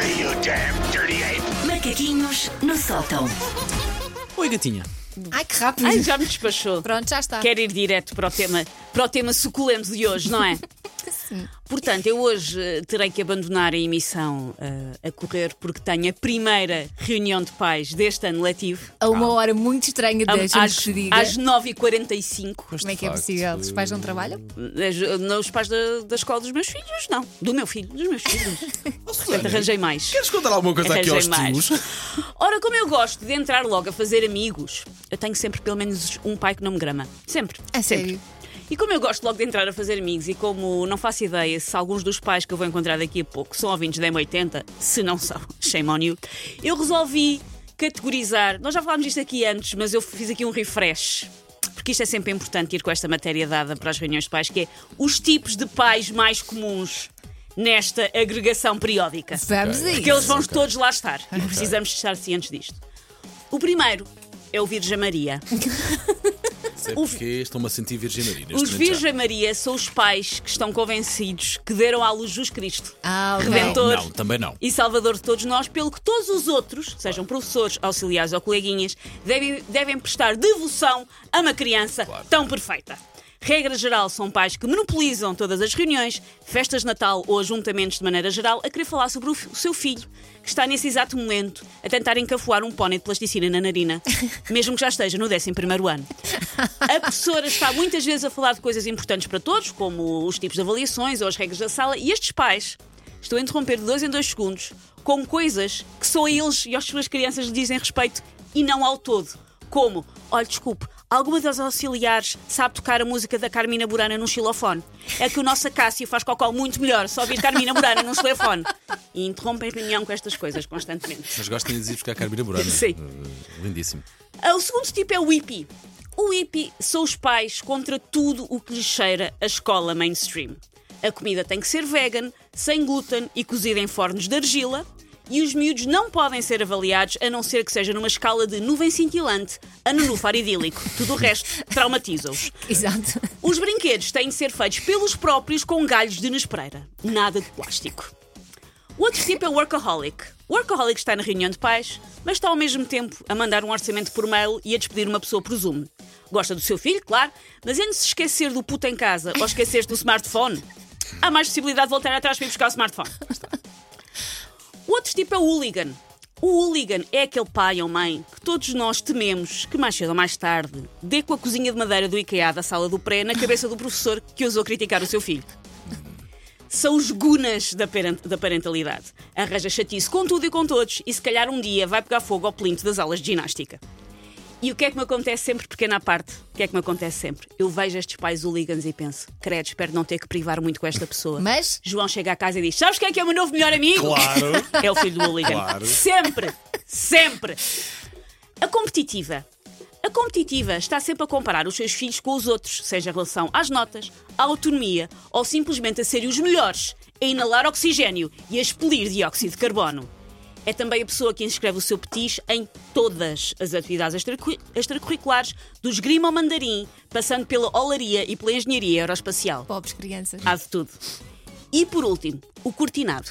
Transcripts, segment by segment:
me, you damn dirty ape! Macaquinhos no sótão. Oi, gatinha. Ai, que rápido. Ai, já me despachou. Pronto, já está. Quero ir direto para o tema, para o tema suculento de hoje, não é? Sim. Portanto, eu hoje eh, terei que abandonar a emissão eh, a correr porque tenho a primeira reunião de pais deste ano letivo. A uma hora muito estranha, Am- deixa-me às, que se diga. às 9h45. Como é que é possível? Os pais não trabalham? Não, Os pais da, da escola dos meus filhos, não. Do meu filho, dos meus filhos. Portanto, arranjei mais. Queres contar alguma coisa aqui aos Arranjei mais. tios? Ora, como eu gosto de entrar logo a fazer amigos, eu tenho sempre pelo menos um pai que não me grama. Sempre. A sempre. sério? E como eu gosto logo de entrar a fazer amigos e como não faço ideia se alguns dos pais que eu vou encontrar daqui a pouco são ouvintes da M80, se não são, shame on you, eu resolvi categorizar. Nós já falámos disto aqui antes, mas eu fiz aqui um refresh. Porque isto é sempre importante ir com esta matéria dada para as reuniões de pais, que é os tipos de pais mais comuns nesta agregação periódica. Vamos aí. Porque eles vão todos lá estar. E precisamos estar cientes disto. O primeiro é o Virgem Maria. Sei porque estou-me a sentir Virgem Maria. neste Os já. Virgem Maria são os pais que estão convencidos que deram à luz Jesus Cristo. Ah, ok. Redentor. Não, também não. E Salvador de todos nós, pelo que todos os outros, sejam professores, auxiliares ou coleguinhas, devem, devem prestar devoção a uma criança Claro. tão perfeita. Regra geral, são pais que monopolizam todas as reuniões, festas de Natal ou ajuntamentos de maneira geral, a querer falar sobre o, seu filho, que está nesse exato momento a tentar encafuar um pónei de plasticina na narina, mesmo que já esteja no 11º ano. A professora está muitas vezes a falar de coisas importantes para todos, como os tipos de avaliações ou as regras da sala, e estes pais estão a interromper de dois em dois segundos com coisas que só a eles e às suas crianças lhe dizem respeito e não ao todo. Como, olha, desculpe, alguma das auxiliares sabe tocar a música da Carmina Burana num xilofone? É que o nosso Acácio faz cocó muito melhor só ouvir Carmina Burana num xilofone. E interrompem a reunião com estas coisas constantemente. Mas gostem de ir buscar Carmina Burana. Sim. Uh, lindíssimo. Ah, O segundo tipo é o hippie. O hippie são os pais contra tudo o que lhes cheira a escola mainstream. A comida tem que ser vegan, sem glúten e cozida em fornos de argila. E os miúdos não podem ser avaliados a não ser que seja numa escala de nuvem cintilante a nenúfar idílico. Tudo o resto traumatiza-os. Exato. Os brinquedos têm de ser feitos pelos próprios com galhos de nespreira. Nada de plástico. O outro tipo é o workaholic. O workaholic está na reunião de pais, mas está ao mesmo tempo a mandar um orçamento por mail e a despedir uma pessoa por Zoom. Gosta do seu filho, claro, mas antes de se esquecer do puto em casa ou esquecer do smartphone, há mais possibilidade de voltar atrás para ir buscar o smartphone. O outro tipo é o hooligan. O hooligan é aquele pai ou mãe que todos nós tememos que mais cedo ou mais tarde dê com a cozinha de madeira do IKEA da sala do pré na cabeça do professor que ousou criticar o seu filho. São os gunas da, da parentalidade. Arranja chatice com tudo e com todos e se calhar um dia vai pegar fogo ao plinto das aulas de ginástica. E o que é que me acontece sempre, pequena à parte? O que é que me acontece sempre? Eu vejo estes pais hooligans e penso, credo, espero não ter que privar muito com esta pessoa. Mas- João chega à casa e diz: Sabes quem é que é o meu novo melhor amigo? Claro. É o filho do hooligan. Claro. Sempre! Sempre! A competitiva. A competitiva está sempre a comparar os seus filhos com os outros, seja em relação às notas, à autonomia ou simplesmente a serem os melhores, a inalar oxigênio e a expelir dióxido de carbono. É também a pessoa que inscreve o seu petis em todas as atividades extracurri- extracurriculares, do esgrima ao mandarim, passando pela olaria e pela engenharia aeroespacial. Pobres crianças. Há de tudo. E por último, o cortinado.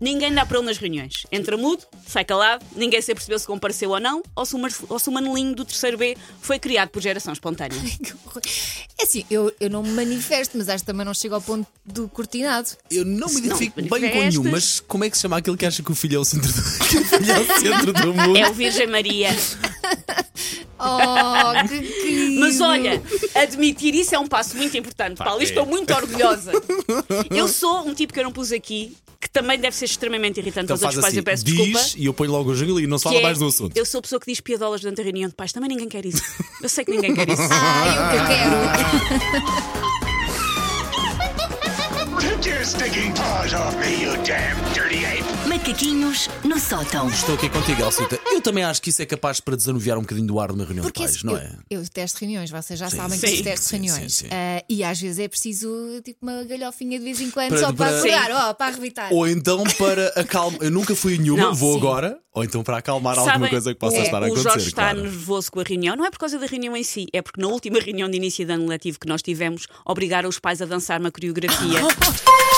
Ninguém dá para ele nas reuniões. Entra mudo, sai calado, ninguém se percebeu se compareceu ou não, ou se o, mar- ou se o manelinho do terceiro B foi criado por geração espontânea. É assim, eu, eu não me manifesto, mas acho que também não chego ao ponto do cortinado. Eu não me Se não identifico bem com nenhum, mas como é que se chama aquele que acha que o filho é o centro do, que o filho é o centro do mundo? É o Virgem Maria. Oh, que querido. Mas olha, admitir isso é um passo muito importante, Paulo. é. Estou muito orgulhosa. Eu sou um tipo que eu não pus aqui, que também deve ser extremamente irritante Então para os faz outros pais. assim, Eu peço diz desculpa. e eu ponho logo o jingle e não se fala é, mais do assunto. Eu sou a pessoa que diz piadolas durante a reunião de pais. Também ninguém quer isso. Eu sei que ninguém quer isso. Ai, o que eu quero. Stinking paws off me, you damn dirty ape! Macaquinhos no sótão. Estou aqui contigo, Elcita. Eu também acho que isso é capaz para desanuviar um bocadinho do ar de uma reunião Porque de pais, esse- não eu, é? eu detesto reuniões, vocês já Sim, sabem que sim, eu detesto sim, reuniões. sim, sim. Ah, e às vezes é preciso tipo uma galhofinha de vez em quando Para- só para para- acordar, ó, para arrebitar. Ou então para acalmar. Eu nunca fui em nenhuma, Não, vou sim. agora. Ou então para acalmar alguma Sabem, coisa que possa o, estar a o acontecer. Jorge está claro. nervoso com a reunião, não é por causa da reunião em si, é porque na última reunião de início de ano letivo que nós tivemos, obrigaram os pais a dançar uma coreografia.